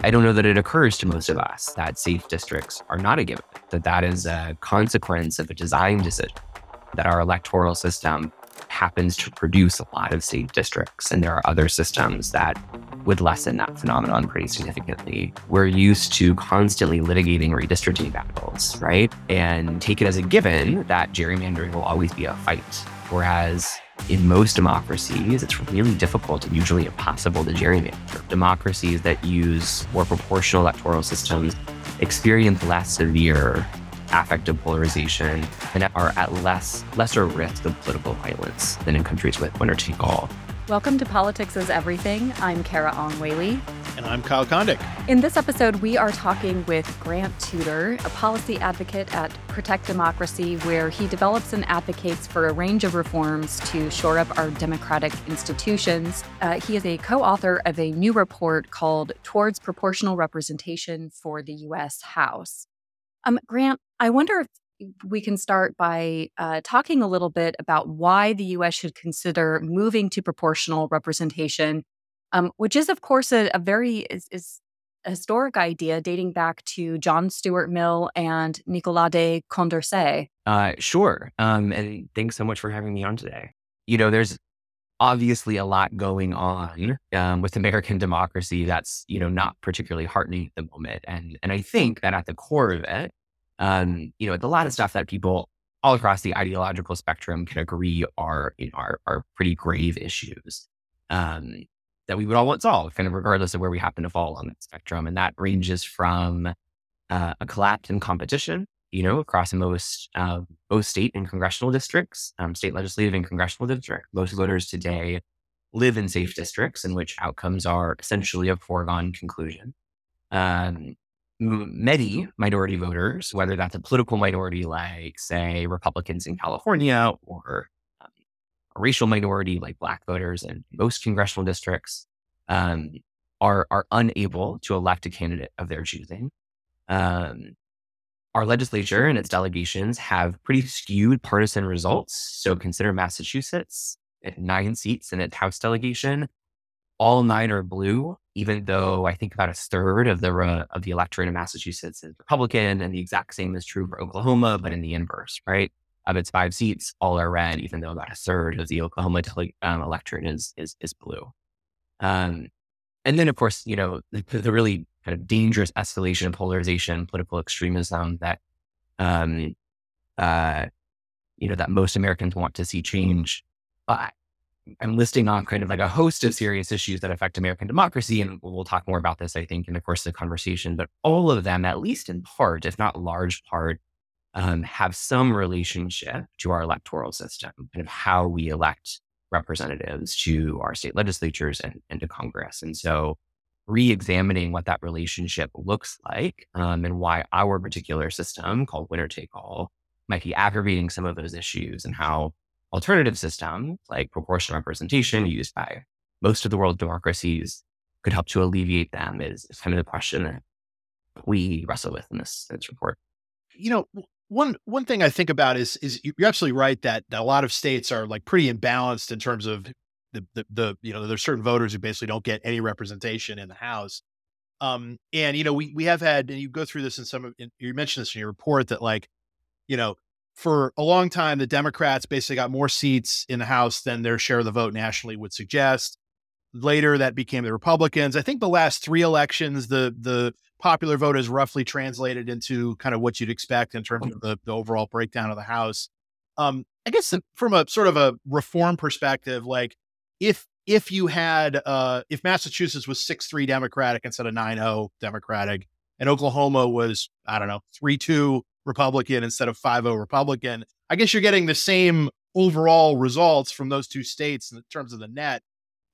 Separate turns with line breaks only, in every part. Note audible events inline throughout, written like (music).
I don't know that it occurs to most of us that safe districts are not a given, that that is a consequence of a design decision, that our electoral system happens to produce a lot of safe districts. And there are other systems that would lessen that phenomenon pretty significantly. We're used to constantly litigating redistricting battles, right? And take it as a given that gerrymandering will always be a fight. Whereas in most democracies, it's really difficult and usually impossible to gerrymander. Democracies that use more proportional electoral systems experience less severe affective polarization and are at less lesser risk of political violence than in countries with winner take all.
Welcome to Politics is Everything. I'm Carah Ong Whaley.
And I'm Kyle Kondik.
In this episode, we are talking with Grant Tudor, a policy advocate at Protect Democracy, where he develops and advocates for a range of reforms to shore up our democratic institutions. Uh, he is a co author of a new report called Towards Proportional Representation for the U.S. House. Um, Grant, I wonder if we can start by uh, talking a little bit about why the US should consider moving to proportional representation, um, which is, of course, a, a very is, is a historic idea dating back to John Stuart Mill and Nicolas de Condorcet.
Uh, sure. Um, and thanks so much for having me on today. You know, there's obviously a lot going on um, with American democracy that's you know not particularly heartening at the moment, and and I think that at the core of it um, you know, it's a lot of stuff that people all across the ideological spectrum can agree are, you know, are, are pretty grave issues um, that we would all want solved, kind of regardless of where we happen to fall on that spectrum. And that ranges from uh, a collapse in competition, you know, across most uh, both state and congressional districts, um, state legislative and congressional districts. Most voters today live in safe districts in which outcomes are essentially a foregone conclusion. Um, many minority voters, whether that's a political minority like, say, Republicans in California or um, a racial minority like Black voters in most congressional districts, um, are, are unable to elect a candidate of their choosing. Um, our legislature and its delegations have pretty skewed partisan results. So consider Massachusetts at nine seats in its House delegation all nine are blue, even though I think about a third of the uh, of the electorate in Massachusetts is Republican, and the exact same is true for Oklahoma, but in the inverse, right? Of its five seats, all are red, even though about a third of the Oklahoma um, electorate is is is blue. Um, and then, of course, you know the, the, really kind of dangerous escalation of polarization, political extremism that, um, uh, you know, that most Americans want to see change. But I'm listing on kind of like a host of serious issues that affect American democracy. And we'll talk more about this, I think, in the course of the conversation. But all of them, at least in part, if not large part, um, have some relationship to our electoral system, kind of how we elect representatives to our state legislatures and, and to Congress. And so re-examining what that relationship looks like um, and why our particular system called winner take all might be aggravating some of those issues and how alternative systems like proportional representation used by most of the world democracies could help to alleviate them is, kind of the question that we wrestle with in this, this report.
You know, one one thing I think about is is you're absolutely right that, that a lot of states are like pretty imbalanced in terms of the, the, the you know there's certain voters who basically don't get any representation in the House. Um, and you know we we have had and you go through this in some of in, you mentioned this in your report that like you know for a long time, the Democrats basically got more seats in the House than their share of the vote nationally would suggest. Later, that became the Republicans. I think the last three elections, the the popular vote is roughly translated into kind of what you'd expect in terms of the, the overall breakdown of the House. Um, I guess from a sort of a reform perspective, like if if you had uh, if Massachusetts was six three Democratic instead of nine zero Democratic, and Oklahoma was I don't know three two Republican instead of 5 0 Republican. I guess you're getting the same overall results from those two states in terms of the net.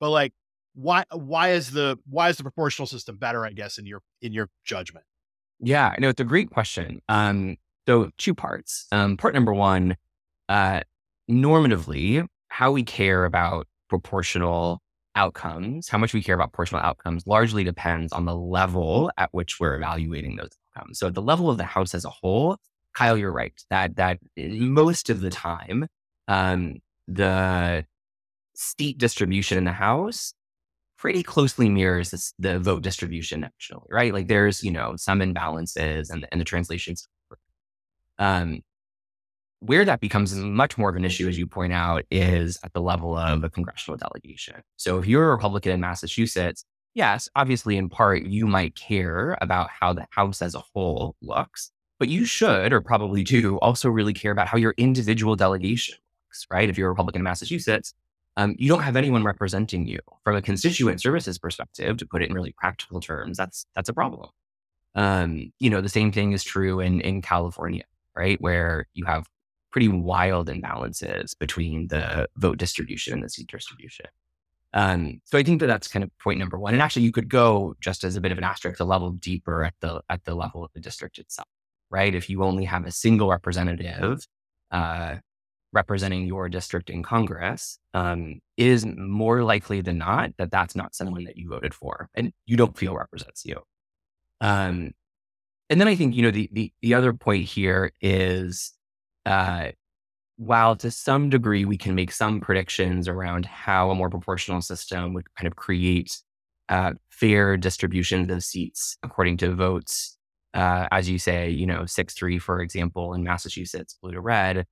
But like, why why is the why is the proportional system better? I guess in your in your judgment.
Yeah, no, it's a great question. Um, so two parts. Um, part number one, uh, normatively, how we care about proportional outcomes, how much we care about proportional outcomes, largely depends on the level at which we're evaluating those outcomes. So at the level of the house as a whole, Kyle, you're right. That that most of the time, um, the seat distribution in the house pretty closely mirrors this, the vote distribution nationally, right? Like there's, you know, some imbalances and, and the translations. Um, where that becomes much more of an issue, as you point out, is at the level of a congressional delegation. So if you're a Republican in Massachusetts, yes, obviously, in part, you might care about how the House as a whole looks, but you should, or probably do, also really care about how your individual delegation looks, right? If you're a Republican in Massachusetts, um, you don't have anyone representing you from a constituent services perspective. To put it in really practical terms, that's that's a problem. Um, you know, the same thing is true in in California, right, where you have pretty wild imbalances between the vote distribution and the seat distribution. Um, so I think that that's kind of point number one. And actually, you could go just as a bit of an asterisk, a level deeper at the at the level of the district itself, right? If you only have a single representative uh, representing your district in Congress, um, is more likely than not that that's not someone that you voted for and you don't feel represents you. Um, and then I think you know the the, the other point here is uh, while to some degree we can make some predictions around how a more proportional system would kind of create uh, fair distribution of seats according to votes, uh, as you say, you know, 6 3, for example, in Massachusetts, blue to red.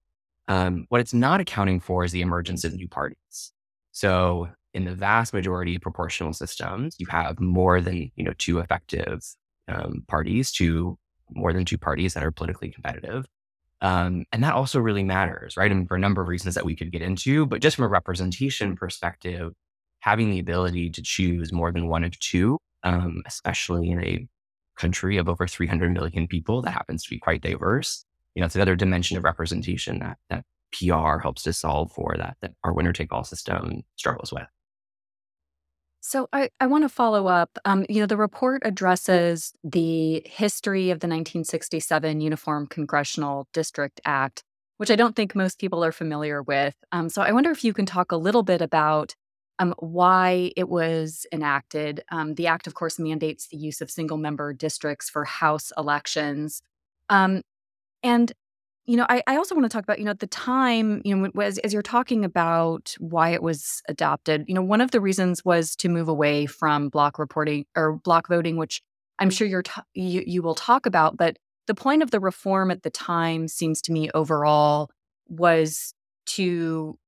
Um, what it's not accounting for is the emergence of new parties. So, in the vast majority of proportional systems, you have more than you know two effective um, parties, two more than two parties that are politically competitive. Um, and that also really matters, right? And for a number of reasons that we could get into, but just from a representation perspective, having the ability to choose more than one of two, um, especially in a country of over 300 million people that happens to be quite diverse, you know, it's another dimension of representation that that PR helps to solve for that that our winner take all system struggles with.
So I, I want to follow up. Um, you know, the report addresses the history of the 1967 Uniform Congressional District Act, which I don't think most people are familiar with. Um, so I wonder if you can talk a little bit about um, why it was enacted. Um, the act, of course, mandates the use of single member districts for House elections. Um, and you know, I, I also want to talk about, you know, at the time, you know, as, as you're talking about why it was adopted, you know, one of the reasons was to move away from block reporting or block voting, which I'm sure you're t- you, you will talk about. But the point of the reform at the time seems to me overall was to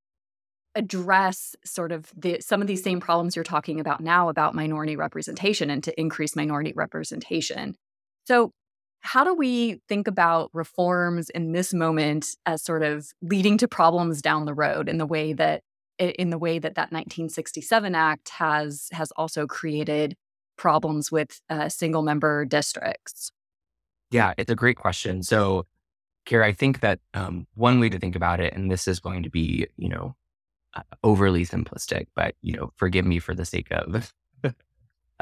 address sort of the some of these same problems you're talking about now about minority representation and to increase minority representation. So how do we think about reforms in this moment as sort of leading to problems down the road in the way that in the way that that 1967 act has has also created problems with uh, single member districts?
Yeah it's a great question. So Carah, I think that um, one way to think about it, and this is going to be, you know, uh, overly simplistic, but you know, forgive me for the sake of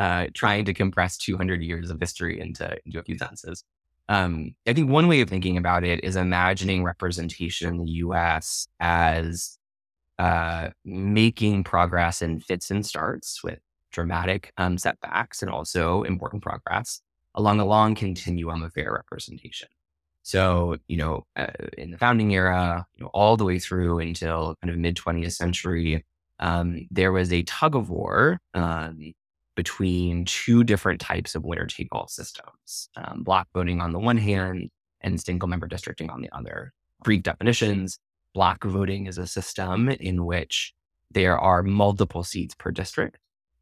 uh, trying to compress 200 years of history into, into a few sentences. Um, I think one way of thinking about it is imagining representation in the US as uh, making progress in fits and starts with dramatic um, setbacks and also important progress along a long continuum of fair representation. So, you know, uh, in the founding era, you know, all the way through until kind of mid 20th century, um, there was a tug of war um, between two different types of winner take all systems um, block voting on the one hand and single member districting on the other. Brief definitions block voting is a system in which there are multiple seats per district,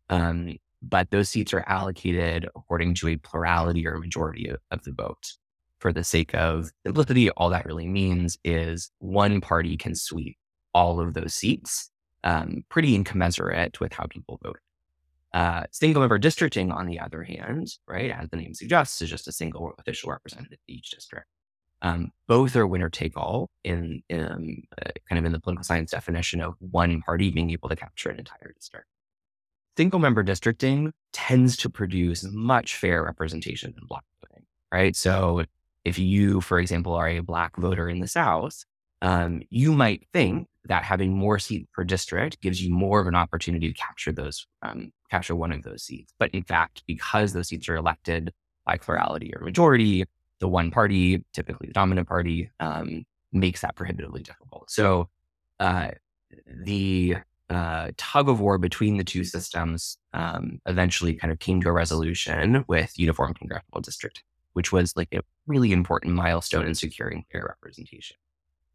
um, but those seats are allocated according to a plurality or majority of, the vote. For the sake of simplicity, all that really means is one party can sweep all of those seats, um, pretty incommensurate with how people vote. Uh, single member districting, on the other hand, right, as the name suggests, is just a single official representative in each district. Um, both are winner take all in, in uh, kind of in the political science definition of one party being able to capture an entire district. Single member districting tends to produce much fair representation in block voting, right? So if you, for example, are a black voter in the South, um, you might think that having more seats per district gives you more of an opportunity to capture those, um, capture one of those seats. But in fact, because those seats are elected by plurality or majority, the one party, typically the dominant party, um, makes that prohibitively difficult. So uh, the uh, tug of war between the two systems um, eventually kind of came to a resolution with uniform congressional district, which was like a really important milestone in securing fair representation.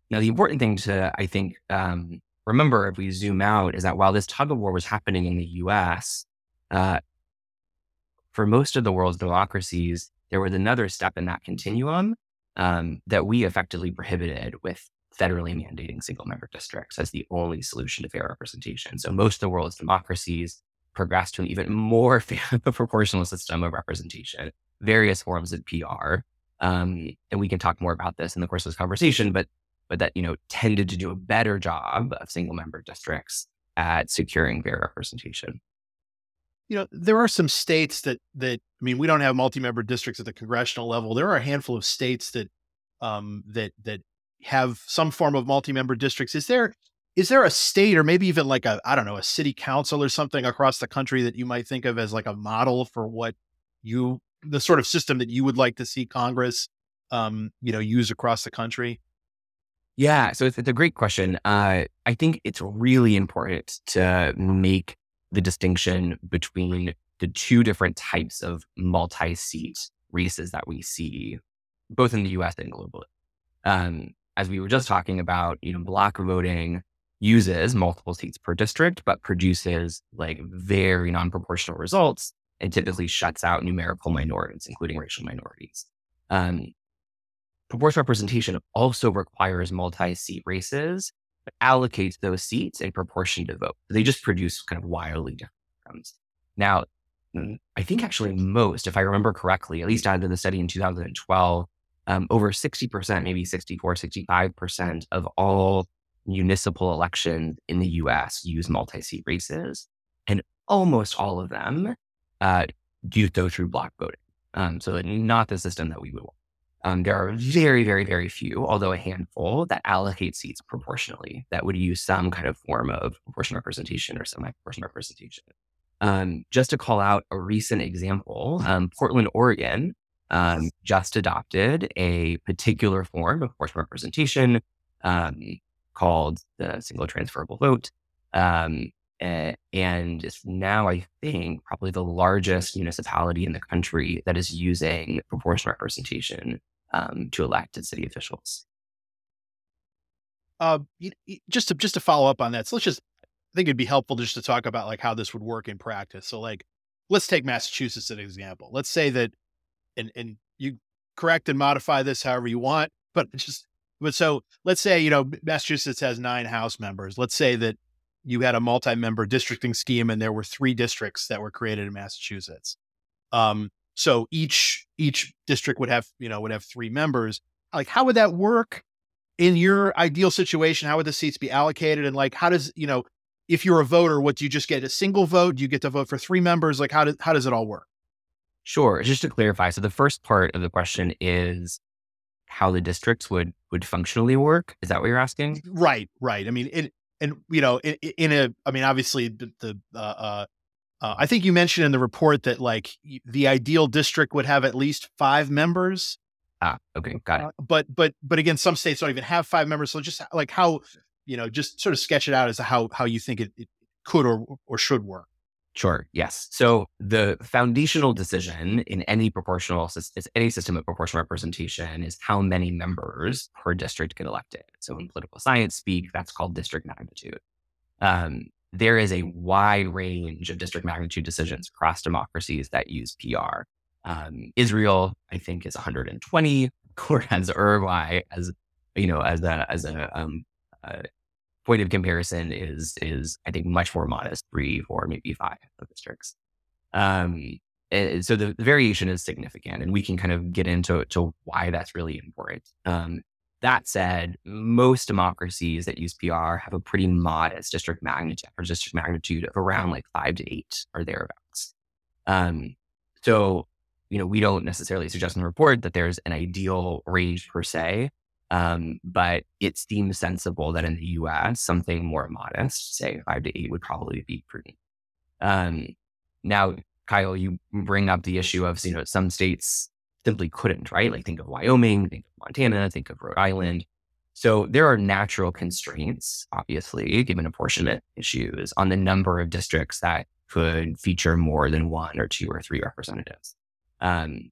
Now, the important thing to, I think, um, remember if we zoom out is that while this tug of war was happening in the US, uh, for most of the world's democracies, there was another step in that continuum um, that we effectively prohibited with federally mandating single member districts as the only solution to fair representation. So most of the world's democracies progressed to an even more (laughs) proportional system of representation, various forms of PR. Um, and we can talk more about this in the course of this conversation, but but that you know tended to do a better job of single member districts at securing fair representation.
You know, there are some states that that I mean, we don't have multi-member districts at the congressional level. There are a handful of states that um, that that have some form of multi-member districts. Is there is there a state or maybe even like a I don't know a city council or something across the country that you might think of as like a model for what you the sort of system that you would like to see Congress um, you know use across the country?
Yeah, so it's, it's a great question. Uh, I think it's really important to make the distinction between the two different types of multi-seat races that we see, both in the U.S. and globally. Um, as we were just talking about, you know, block voting uses multiple seats per district, but produces like very non-proportional results and typically shuts out numerical minorities, including racial minorities. Um, proportional representation also requires multi-seat races, but allocates those seats in proportion to vote. They just produce kind of wildly different outcomes. Now, mm, I think actually most, if I remember correctly, at least out of the study in 2012, um, over 60%, maybe 64, 65% of all municipal elections in the US use multi seat races. And almost all of them uh, do go through block voting. Um, so, not the system that we would want. Um, there are very, very, very few, although a handful, that allocate seats proportionally, that would use some kind of form of proportional representation or semi proportional representation. Um, just to call out a recent example, um, Portland, Oregon um, just adopted a particular form of proportional representation um, called the single transferable vote. Um, and it's now, I think, probably the largest municipality in the country that is using proportional representation um, to elected city officials.
Uh, just to just to follow up on that, so let's just I think it'd be helpful just to talk about like how this would work in practice. So, like, let's take Massachusetts as an example. Let's say that and and you correct and modify this however you want, but just but so let's say you know Massachusetts has nine House members. Let's say that you had a multi-member districting scheme and there were three districts that were created in Massachusetts. Um, so each each district would have you know would have three members. Like how would that work in your ideal situation? How would the seats be allocated? And like how does you know if you're a voter, what do you just get a single vote? Do you get to vote for three members? Like how does how does it all work?
Sure. Just to clarify, so the first part of the question is how the districts would would functionally work. Is that what you're asking?
Right, right. I mean, it, and you know, in, in, a, I mean, obviously the, the uh, uh, uh, I think you mentioned in the report that like the ideal district would have at least five members.
Ah, okay, got it. Uh,
but but but again, some states don't even have five members. So just like how you know, just sort of sketch it out as to how how you think it, it could or or should work.
Sure. Yes. So the foundational decision in any proportional system any system of proportional representation is how many members per district get elected. So in political science speak, that's called district magnitude. Um, there is a wide range of district magnitude decisions across democracies that use PR. Um, Israel, I think, is 120, whereas (laughs) Uruguay, as you know, as a as a um, uh, point of comparison is is I think much more modest, three, four, maybe five districts. Um, and so the, the, variation is significant, and we can kind of get into to why that's really important. Um, that said, most democracies that use PR have a pretty modest district magnitude, or district magnitude of around like five to eight or thereabouts. Um, so, you know, we don't necessarily suggest in the report that there's an ideal range per se, um, but it seems sensible that in the US, something more modest, say five to eight, would probably be prudent. Um, now, Kyle, you bring up the issue of, you know, some states simply couldn't, right? Like think of Wyoming, think of Montana, think of Rhode Island. So there are natural constraints, obviously, given apportionment issues on the number of districts that could feature more than one or two or three representatives. Um,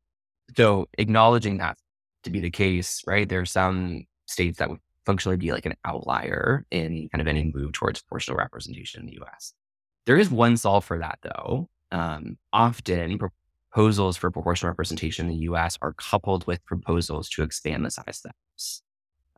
so acknowledging that to be the case, right? There are some states that would functionally be like an outlier in kind of any move towards proportional representation in the US. There is one solve for that though. Um, often proposals for proportional representation in the US are coupled with proposals to expand the size of the House.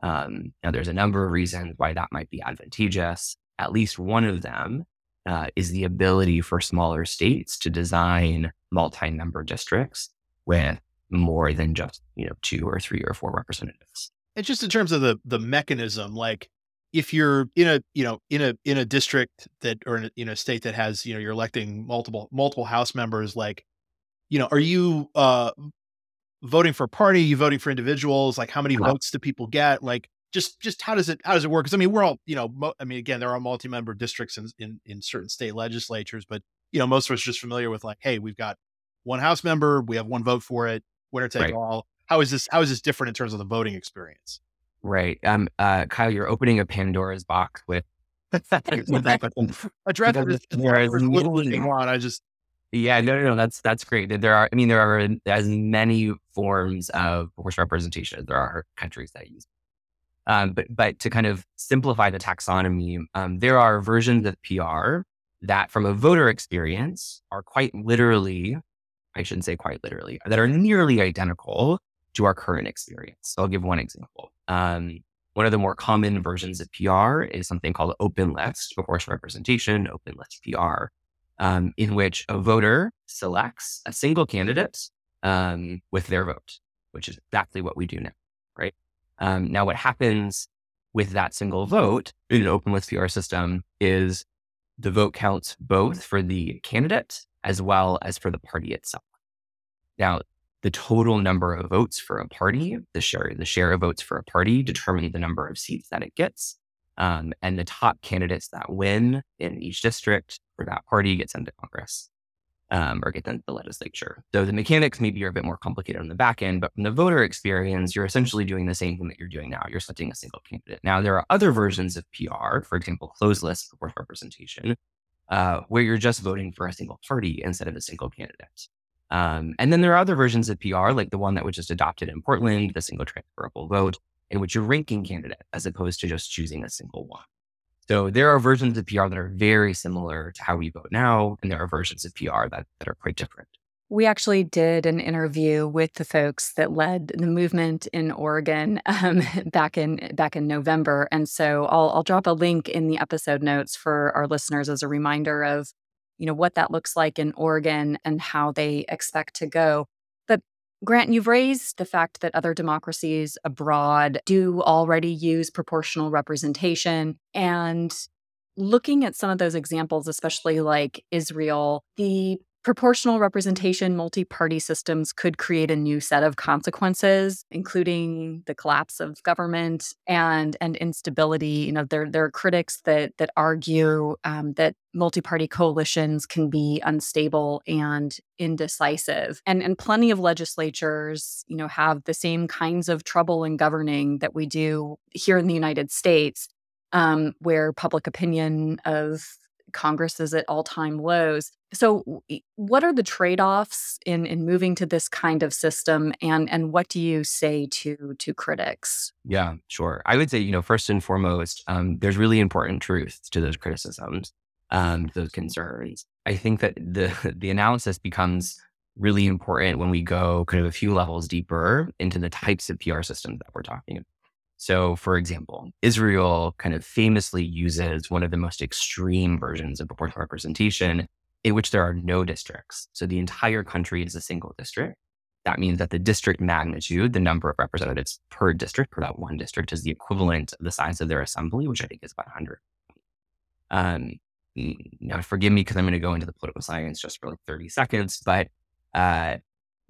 Um, now, there's a number of reasons why that might be advantageous. At least one of them uh, is the ability for smaller states to design multi-member districts with more than just you know two or three or four representatives.
And just in terms of the the mechanism, like if you're in a you know in a in a district that or in a, in a state that has you know you're electing multiple multiple House members, like you know, are you uh voting for a party? you voting for individuals? Like how many uh-huh. votes do people get? Like just just how does it how does it work? Because I mean, we're all you know, mo- I mean, again, there are multi-member districts in, in in certain state legislatures, but you know, most of us are just familiar with like, hey, we've got one House member, we have one vote for it, winner take right. all. How is this? How is this different in terms of the voting experience?
Right. Um. Uh. Kyle, you're opening a Pandora's box with. With that question.
Address this. Thing. (laughs) I just
yeah, no, no, no. That's that's great. There are, I mean, there are as many forms of horse representation. As there are countries that use. Um, but but to kind of simplify the taxonomy, um, there are versions of PR that, from a voter experience, are quite literally, I shouldn't say quite literally, that are nearly identical to our current experience. So I'll give one example. Um, one of the more common versions of PR is something called open list, proportional representation, open list PR um, in which a voter selects a single candidate um, with their vote, which is exactly what we do now, right? Um, now, what happens with that single vote in an open list PR system is the vote counts both for the candidate as well as for the party itself. Now, the total number of votes for a party, the share, the share of votes for a party determine the number of seats that it gets. Um, and the top candidates that win in each district for that party get sent to Congress um, or get sent to the legislature. So the mechanics maybe are a bit more complicated on the back end, but from the voter experience, you're essentially doing the same thing that you're doing now. You're selecting a single candidate. Now, there are other versions of PR, for example, closed list for representation, uh, where you're just voting for a single party instead of a single candidate. Um, and then there are other versions of PR, like the one that was just adopted in Portland, the single transferable vote, in which you're ranking candidate as opposed to just choosing a single one. So there are versions of PR that are very similar to how we vote now, and there are versions of PR that, that are quite different.
We actually did an interview with the folks that led the movement in Oregon (laughs) um, back in back in November, and so I'll, I'll drop a link in the episode notes for our listeners as a reminder of you know what that looks like in Oregon and how they expect to go. Grant, you've raised the fact that other democracies abroad do already use proportional representation. And looking at some of those examples, especially like Israel, the proportional representation multi-party systems could create a new set of consequences including the collapse of government and and instability. You know there there are critics that that argue um, that multi-party coalitions can be unstable and indecisive. And and plenty of legislatures you know have the same kinds of trouble in governing that we do here in the united states um, where public opinion of Congress is at all time lows. So, what are the trade offs in in moving to this kind of system, and and what do you say to to critics?
Yeah, sure. I would say you know first and foremost, um, there's really important truth to those criticisms, um, those concerns. I think that the (laughs) the analysis becomes really important when we go kind of a few levels deeper into the types of PR systems that we're talking about. So, for example, Israel kind of famously uses one of the most extreme versions of proportional representation in which there are no districts. So the entire country is a single district. That means that the district magnitude, the number of representatives per district, per that one district, is the equivalent of the size of their assembly, which I think is about 100. Um, now, forgive me because I'm going to go into the political science just for like 30 seconds, but uh,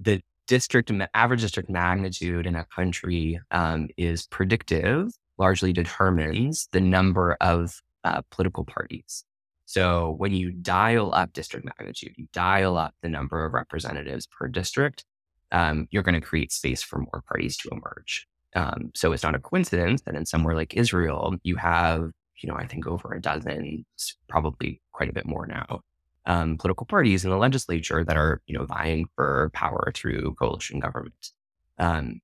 the district average district magnitude in a country um, is predictive, largely determines the number of uh, political parties. So when you dial up district magnitude, you dial up the number of representatives per district, um, you're going to create space for more parties to emerge. Um, so it's not a coincidence that in somewhere like Israel, you have, you know, I think over a dozen, probably quite a bit more now, um, political parties in the legislature that are, you know, vying for power through coalition government. Um,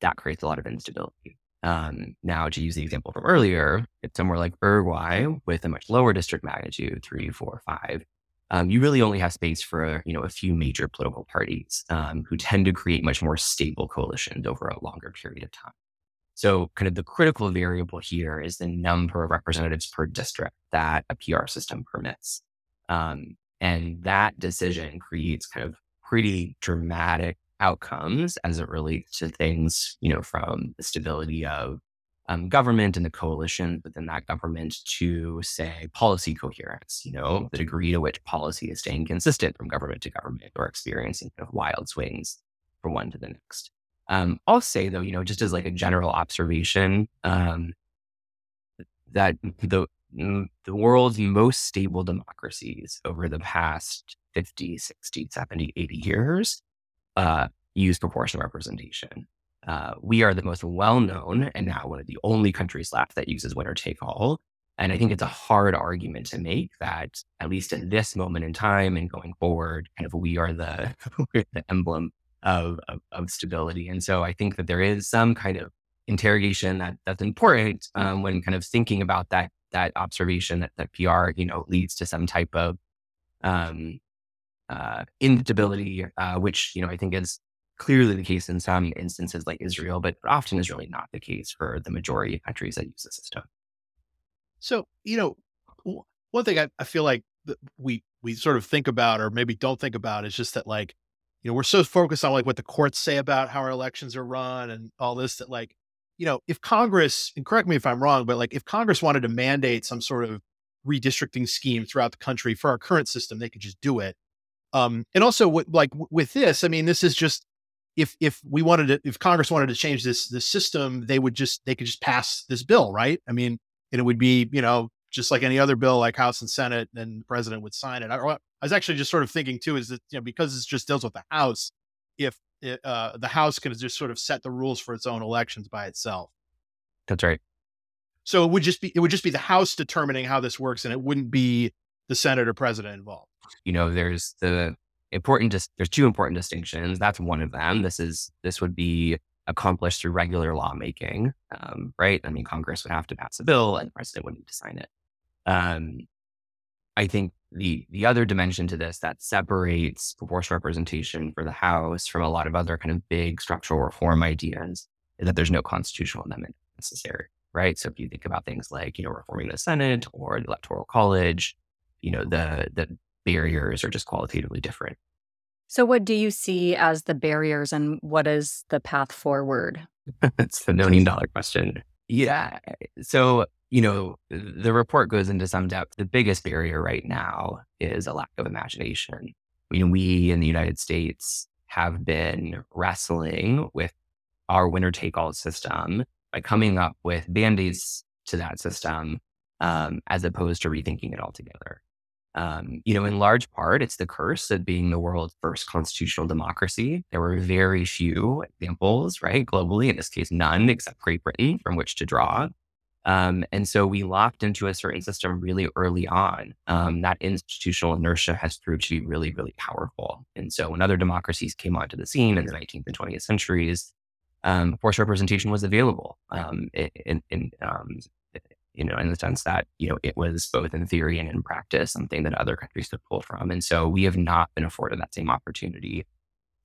that creates a lot of instability. Um, now, to use the example from earlier, it's somewhere like Uruguay with a much lower district magnitude, three, four, five, um, you really only have space for you know a few major political parties um, who tend to create much more stable coalitions over a longer period of time. So, kind of the critical variable here is the number of representatives per district that a PR system permits, um, and that decision creates kind of pretty dramatic outcomes as it relates to things, you know, from the stability of um, government and the coalition within that government to say policy coherence, you know, the degree to which policy is staying consistent from government to government or experiencing kind of wild swings from one to the next. Um, I'll say though, you know, just as like a general observation, um, that the the world's most stable democracies over the past 50, 60, 70, 80 years uh, use proportional representation. Uh, we are the most well known and now one of the only countries left that uses winner take all. And I think it's a hard argument to make that, at least at this moment in time and going forward, kind of we are the, (laughs) the emblem of, of, of, stability. And so I think that there is some kind of interrogation that that's important um, when kind of thinking about that that observation that, that PR, you know, leads to some type of um, uh, instability, uh, which you know I think is clearly the case in some instances like Israel, but often is really not the case for the majority of countries that use the system.
So, you know, one thing I, I feel like we we sort of think about or maybe don't think about is just that like, you know, we're so focused on like what the courts say about how our elections are run and all this that like, you know, if Congress, and correct me if I'm wrong, but like if Congress wanted to mandate some sort of redistricting scheme throughout the country for our current system, they could just do it. Um, and also, what, like with this, I mean, this is just if if we wanted to if Congress wanted to change this this system, they would just they could just pass this bill, right? I mean, and it would be you know just like any other bill, like House and Senate, and the president would sign it. I, I was actually just sort of thinking too is that you know because this just deals with the House, if it, uh, the House can just sort of set the rules for its own elections by itself.
That's right.
So it would just be it would just be the House determining how this works, and it wouldn't be the Senate or president involved.
You know, there's the important dis- there's two important distinctions that's one of them this is this would be accomplished through regular lawmaking um, right i mean congress would have to pass a bill and the president would need to sign it um, i think the the other dimension to this that separates proportional representation for the house from a lot of other kind of big structural reform ideas is that there's no constitutional amendment necessary right so if you think about things like you know reforming the senate or the electoral college you know the the barriers are just qualitatively different.
So, what do you see as the barriers and what is the path forward? (laughs)
It's the million dollar question. Yeah. Eh, so, you know, the report goes into some depth. The biggest barrier right now is a lack of imagination. I mean, we in the United States have been wrestling with our winner take all system by coming up with band aids to that system um, as opposed to rethinking it altogether. Um, you know, in large part, it's the curse of being the world's first constitutional democracy. There were very few examples, right, globally, in this case, none except Great Britain from which to draw. Um, and so we locked into a certain system really early on. Um, that institutional inertia has proved to be really, really powerful. And so when other democracies came onto the scene in the 19th and 20th centuries, um, forced representation was available um, in, in um, you know, in the sense that, you know, it was both in theory and in practice something that other countries could pull from. And so we have not been afforded that same opportunity.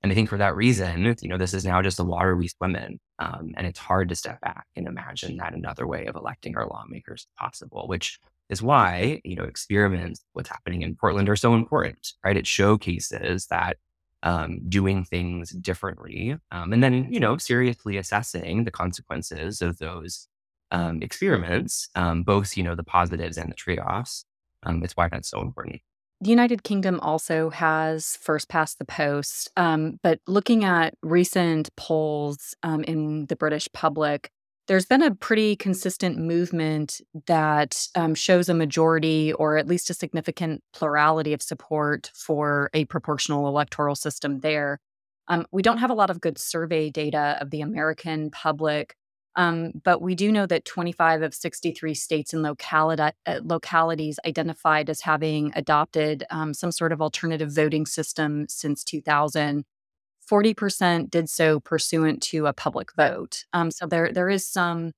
And I think for that reason, you know, this is now just the water we swim in. Um, and it's hard to step back and imagine that another way of electing our lawmakers is possible, which is why, you know, experiments, what's happening in Portland are so important, right? It showcases that um, doing things differently um, and then, you know, seriously assessing the consequences of those um, experiments, um, both you know the positives and the trade offs. Um, it's why that's so important.
The United Kingdom also has first past the post, um, but looking at recent polls um, in the British public, there's been a pretty consistent movement that um, shows a majority or at least a significant plurality of support for a proportional electoral system there. Um, we don't have a lot of good survey data of the American public, um, but we do know that 25 of 63 states and uh, localities identified as having adopted um, some sort of alternative voting system since 2000. 40% did so pursuant to a public vote. Um, so there, there is some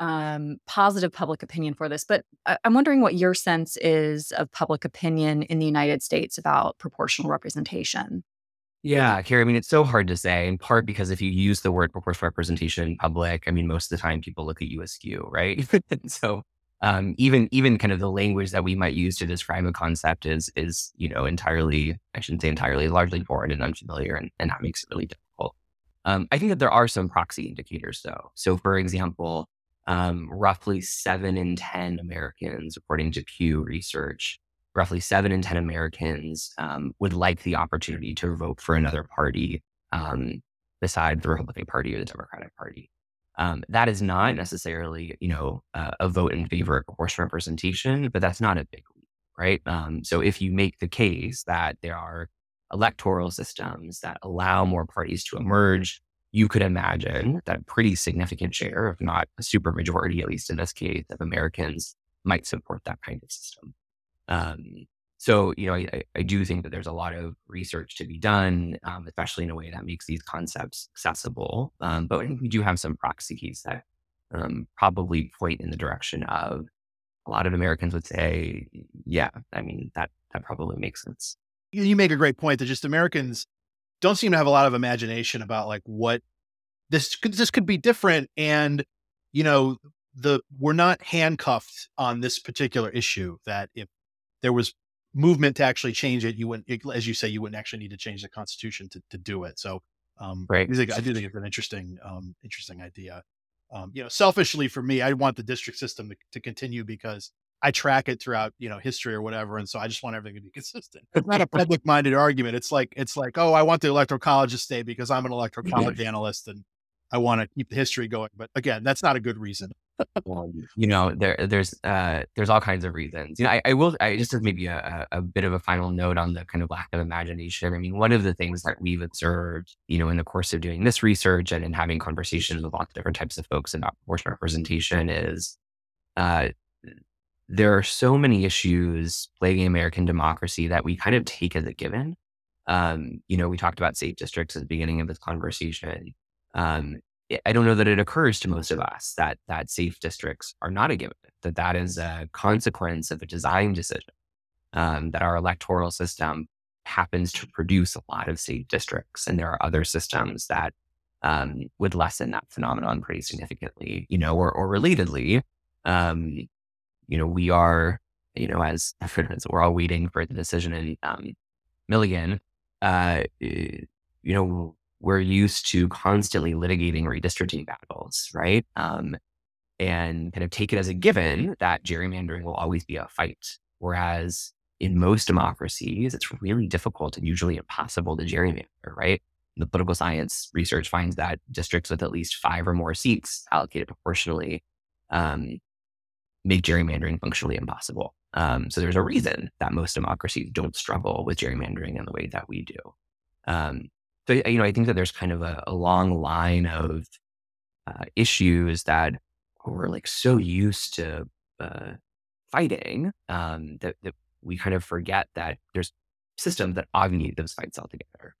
um, positive public opinion for this. But I- I'm wondering what your sense is of public opinion in the United States about proportional representation.
Yeah, Carrie, I mean, it's so hard to say, in part because if you use the word proportional representation in public, I mean, most of the time people look at you askew, right? (laughs) (laughs) so um, even even kind of the language that we might use to describe a concept is is, you know, entirely, I shouldn't say entirely, largely foreign and unfamiliar, and, and that makes it really difficult. Um, I think that there are some proxy indicators though. So for example, um, roughly seven in 10 Americans, according to Pew Research, roughly seven in 10 Americans um, would like the opportunity to vote for another party um, beside the Republican Party or the Democratic Party. Um, that is not necessarily, you know, uh, a vote in favor of proportional representation, but that's not a big leap, right? Um, so if you make the case that there are electoral systems that allow more parties to emerge, you could imagine that a pretty significant share, if not a super majority, at least in this case, of Americans might support that kind of system. Um, so, you know, I, I, do think that there's a lot of research to be done, um, especially in a way that makes these concepts accessible. Um, but we do have some proxies that um, probably point in the direction of a lot of Americans would say, yeah, I mean, that, that probably makes sense.
You make a great point that just Americans don't seem to have a lot of imagination about like what this could, this could be different. And, you know, the, we're not handcuffed on this particular issue that if there was movement to actually change it, you wouldn't, as you say, you wouldn't actually need to change the constitution to, to do it. So, um, right. I, think, I do think it's an interesting, um, interesting idea. Um, you know, selfishly for me, I want the district system to, to continue because I track it throughout, you know, history or whatever. And so I just want everything to be (laughs) consistent. It's not a public minded argument. It's like, it's like, oh, I want the electoral college to stay because I'm an electoral college analyst and I want to keep the history going. But again, that's not a good reason.
You know, there there's uh there's all kinds of reasons. You know, I, I will I just as maybe a, a bit of a final note on the kind of lack of imagination. I mean, one of the things that we've observed, you know, in the course of doing this research and in having conversations with lots of different types of folks about proportional representation is uh there are so many issues plaguing American democracy that we kind of take as a given. Um, you know, we talked about safe districts at the beginning of this conversation. Um, I don't know that it occurs to most of us that that safe districts are not a given, that that is a consequence of a design decision, um, that our electoral system happens to produce a lot of safe districts. And there are other systems that um, would lessen that phenomenon pretty significantly, you know, or, or relatedly, um, you know, we are, you know, as, (laughs) as we're all waiting for the decision in um, Milligan, uh, you know, we're used to constantly litigating redistricting battles, right? Um, and kind of take it as a given that gerrymandering will always be a fight. Whereas in most democracies, it's really difficult and usually impossible to gerrymander, right? The political science research finds that districts with at least five or more seats allocated proportionally um, make gerrymandering functionally impossible. Um, so there's a reason that most democracies don't struggle with gerrymandering in the way that we do. Um, so you know, I think that there's kind of a, a long line of uh, issues that we're like so used to uh, fighting um, that, that we kind of forget that there's systems that obviate those fights altogether.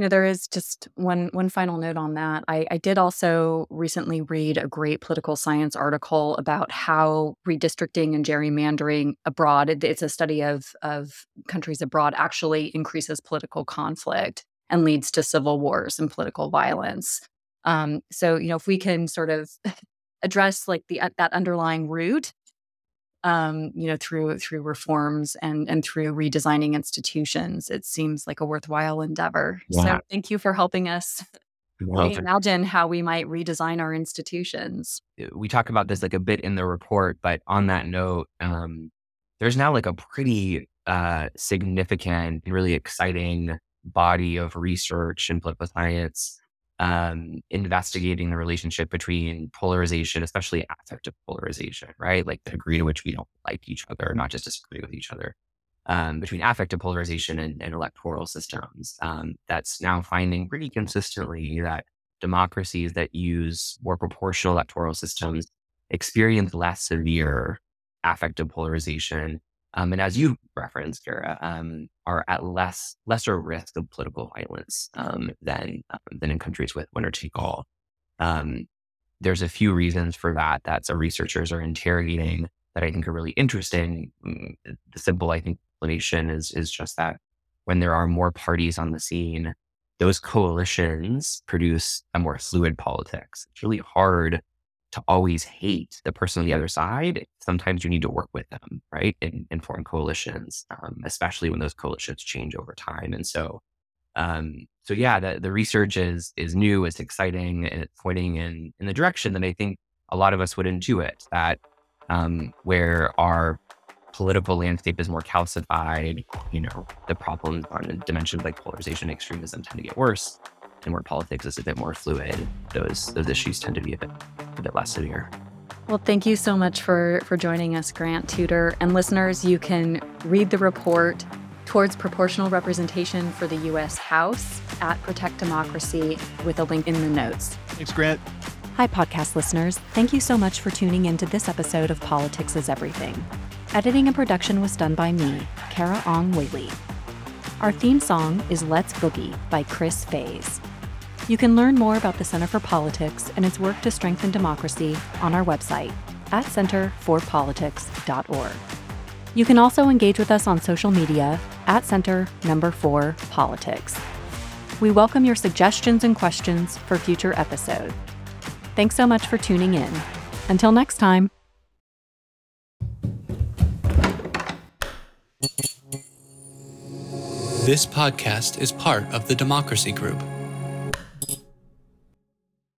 You know, there is just one one final note on that. I, I did also recently read a great political science article about how redistricting and gerrymandering abroad, it, it's a study of of countries abroad, actually increases political conflict and leads to civil wars and political violence. Um, so, you know, if we can sort of (laughs) address like the that underlying root um, you know, through through reforms and and through redesigning institutions. It seems like a worthwhile endeavor. So thank you for helping us well, imagine how we might redesign our institutions.
Uh, we talk about this like a bit in the report, but on that note, um, there's now like a pretty uh, significant, really exciting body of research in political science um, investigating the relationship between polarization, especially affective polarization, right? Like the degree to which we don't like each other, not just disagree with each other, um, between affective polarization and, and electoral systems. Um, that's now finding pretty consistently that democracies that use more proportional electoral systems experience less severe affective polarization. Um, and as you referenced, Carah, um, are at less lesser risk of political violence um, than um, than in countries with winner take all. There's a few reasons for that that some researchers are interrogating that I think are really interesting. Mm, the simple, I think, explanation is is just that when there are more parties on the scene, those coalitions produce a more fluid politics. It's really hard to always hate the person on the other side. Sometimes you need to work with them, right? In, in foreign coalitions, um, especially when those coalitions change over time. And so, um, so yeah, the, the research is is new, it's exciting, and it's pointing in in the direction that I think a lot of us would intuit that um, where our political landscape is more calcified, you know, the problems on dimensions like polarization and extremism tend to get worse. And where politics is a bit more fluid, those those issues tend to be a bit a bit less severe.
Well, thank you so much for for joining us, Grant Tudor. And listeners, you can read the report towards proportional representation for the U.S. House at Protect Democracy with a link in the notes.
Thanks, Grant.
Hi, podcast listeners. Thank you so much for tuning into this episode of Politics is Everything. Editing and production was done by me, Carah Ong Whaley. Our theme song is Let's Boogie by Chris Faze. You can learn more about the Center for Politics and its work to strengthen democracy on our website at centerforpolitics.org. You can also engage with us on social media at Center Number 4 Politics. We welcome your suggestions and questions for future episodes. Thanks so much for tuning in. Until next time.
This podcast is part of the Democracy Group